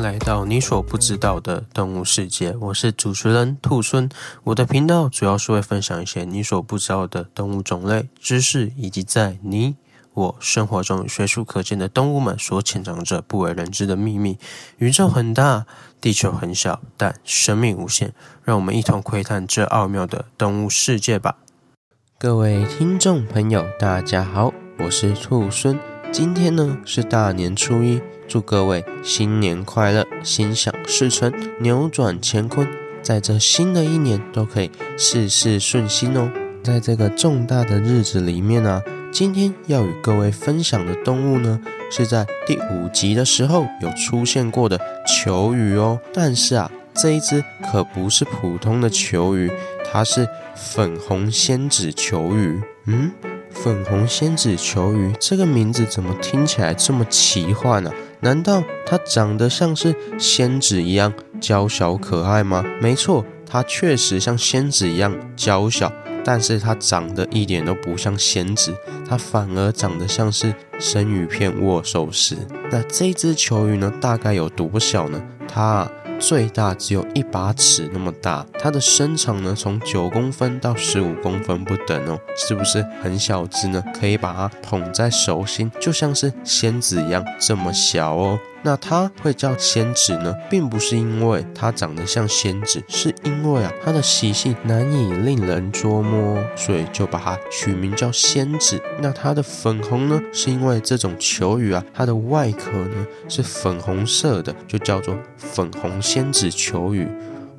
来到你所不知道的动物世界。我是主持人兔孙，我的频道主要是会分享一些你所不知道的动物种类知识，以及在你我生活中随处可见的动物们所潜藏着不为人知的秘密。宇宙很大，地球很小，但生命无限。让我们一同窥探这奥妙的动物世界吧。各位听众朋友，大家好，我是兔孙。今天呢是大年初一，祝各位新年快乐，心想事成，扭转乾坤，在这新的一年都可以事事顺心哦。在这个重大的日子里面呢、啊，今天要与各位分享的动物呢，是在第五集的时候有出现过的球鱼哦。但是啊，这一只可不是普通的球鱼，它是粉红仙子球鱼。嗯。粉红仙子球鱼这个名字怎么听起来这么奇幻呢、啊？难道它长得像是仙子一样娇小可爱吗？没错，它确实像仙子一样娇小，但是它长得一点都不像仙子，它反而长得像是生鱼片握寿司。那这只球鱼呢，大概有多小呢？它、啊。最大只有一把尺那么大，它的身长呢，从九公分到十五公分不等哦，是不是很小只呢？可以把它捧在手心，就像是仙子一样这么小哦。那它会叫仙子呢，并不是因为它长得像仙子，是因为啊，它的习性难以令人捉摸，所以就把它取名叫仙子。那它的粉红呢，是因为这种球鱼啊，它的外壳呢是粉红色的，就叫做粉红仙子球鱼。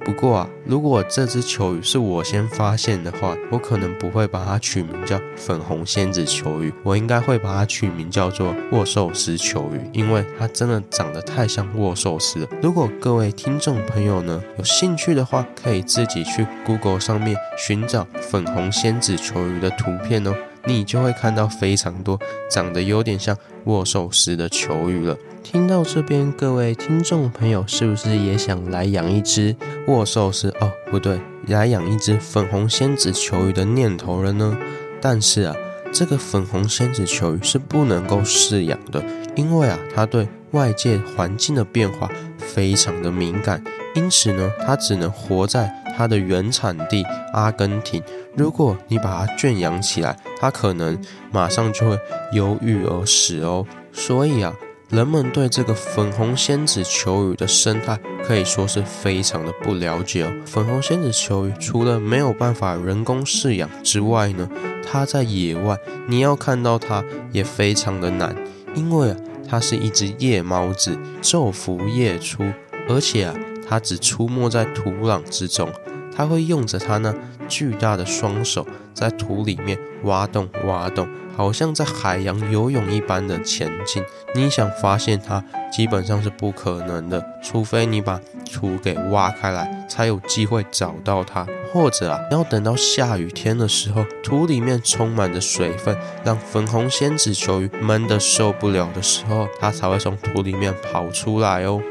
不过啊，如果这只球鱼是我先发现的话，我可能不会把它取名叫粉红仙子球鱼，我应该会把它取名叫做握寿司球鱼，因为它真的长得太像握寿司了。如果各位听众朋友呢有兴趣的话，可以自己去 Google 上面寻找粉红仙子球鱼的图片哦。你就会看到非常多长得有点像握寿司的球鱼了。听到这边，各位听众朋友是不是也想来养一只握寿司？哦，不对，来养一只粉红仙子球鱼的念头了呢？但是啊，这个粉红仙子球鱼是不能够饲养的，因为啊，它对外界环境的变化非常的敏感，因此呢，它只能活在它的原产地阿根廷。如果你把它圈养起来，它可能马上就会忧郁而死哦。所以啊，人们对这个粉红仙子球鱼的生态可以说是非常的不了解哦。粉红仙子球鱼除了没有办法人工饲养之外呢，它在野外你要看到它也非常的难，因为啊，它是一只夜猫子，昼伏夜出，而且啊，它只出没在土壤之中。它会用着它那巨大的双手，在土里面挖洞挖洞，好像在海洋游泳一般的前进。你想发现它，基本上是不可能的，除非你把土给挖开来，才有机会找到它。或者啊，要等到下雨天的时候，土里面充满着水分，让粉红仙子球鱼闷得受不了的时候，它才会从土里面跑出来哦。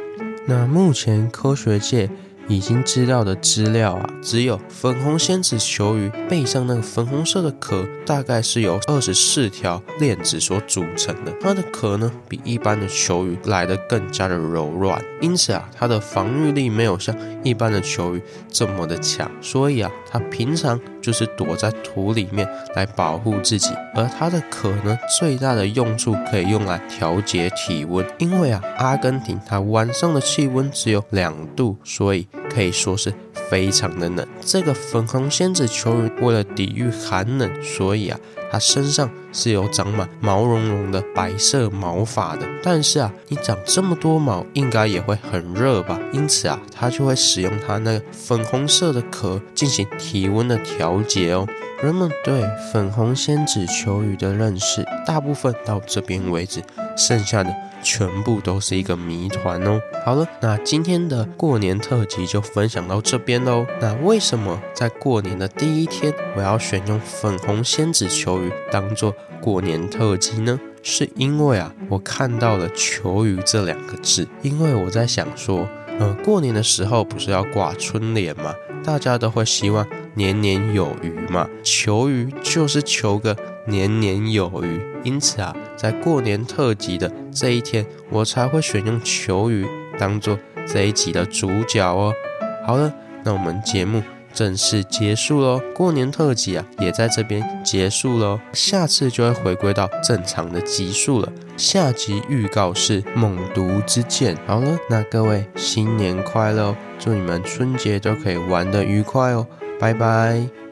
那目前科学界。已经知道的资料啊，只有粉红仙子球鱼背上那个粉红色的壳，大概是由二十四条链子所组成的。它的壳呢，比一般的球鱼来得更加的柔软，因此啊，它的防御力没有像一般的球鱼这么的强。所以啊，它平常就是躲在土里面来保护自己。而它的壳呢，最大的用处可以用来调节体温，因为啊，阿根廷它晚上的气温只有两度，所以。可以说是非常的冷。这个粉红仙子球鱼为了抵御寒冷，所以啊，它身上是有长满毛茸茸的白色毛发的。但是啊，你长这么多毛，应该也会很热吧？因此啊，它就会使用它那个粉红色的壳进行体温的调节哦。人们对粉红仙子球鱼的认识，大部分到这边为止，剩下的。全部都是一个谜团哦。好了，那今天的过年特辑就分享到这边喽。那为什么在过年的第一天，我要选用粉红仙子球鱼当做过年特辑呢？是因为啊，我看到了“球鱼”这两个字。因为我在想说，呃，过年的时候不是要挂春联吗？大家都会希望年年有余嘛。求鱼就是求个年年有余。因此啊，在过年特辑的这一天，我才会选用求鱼当做这一集的主角哦。好了，那我们节目正式结束喽，过年特辑啊也在这边结束喽，下次就会回归到正常的集数了。下集预告是猛毒之剑。好了，那各位新年快乐哦，祝你们春节都可以玩得愉快哦，拜拜。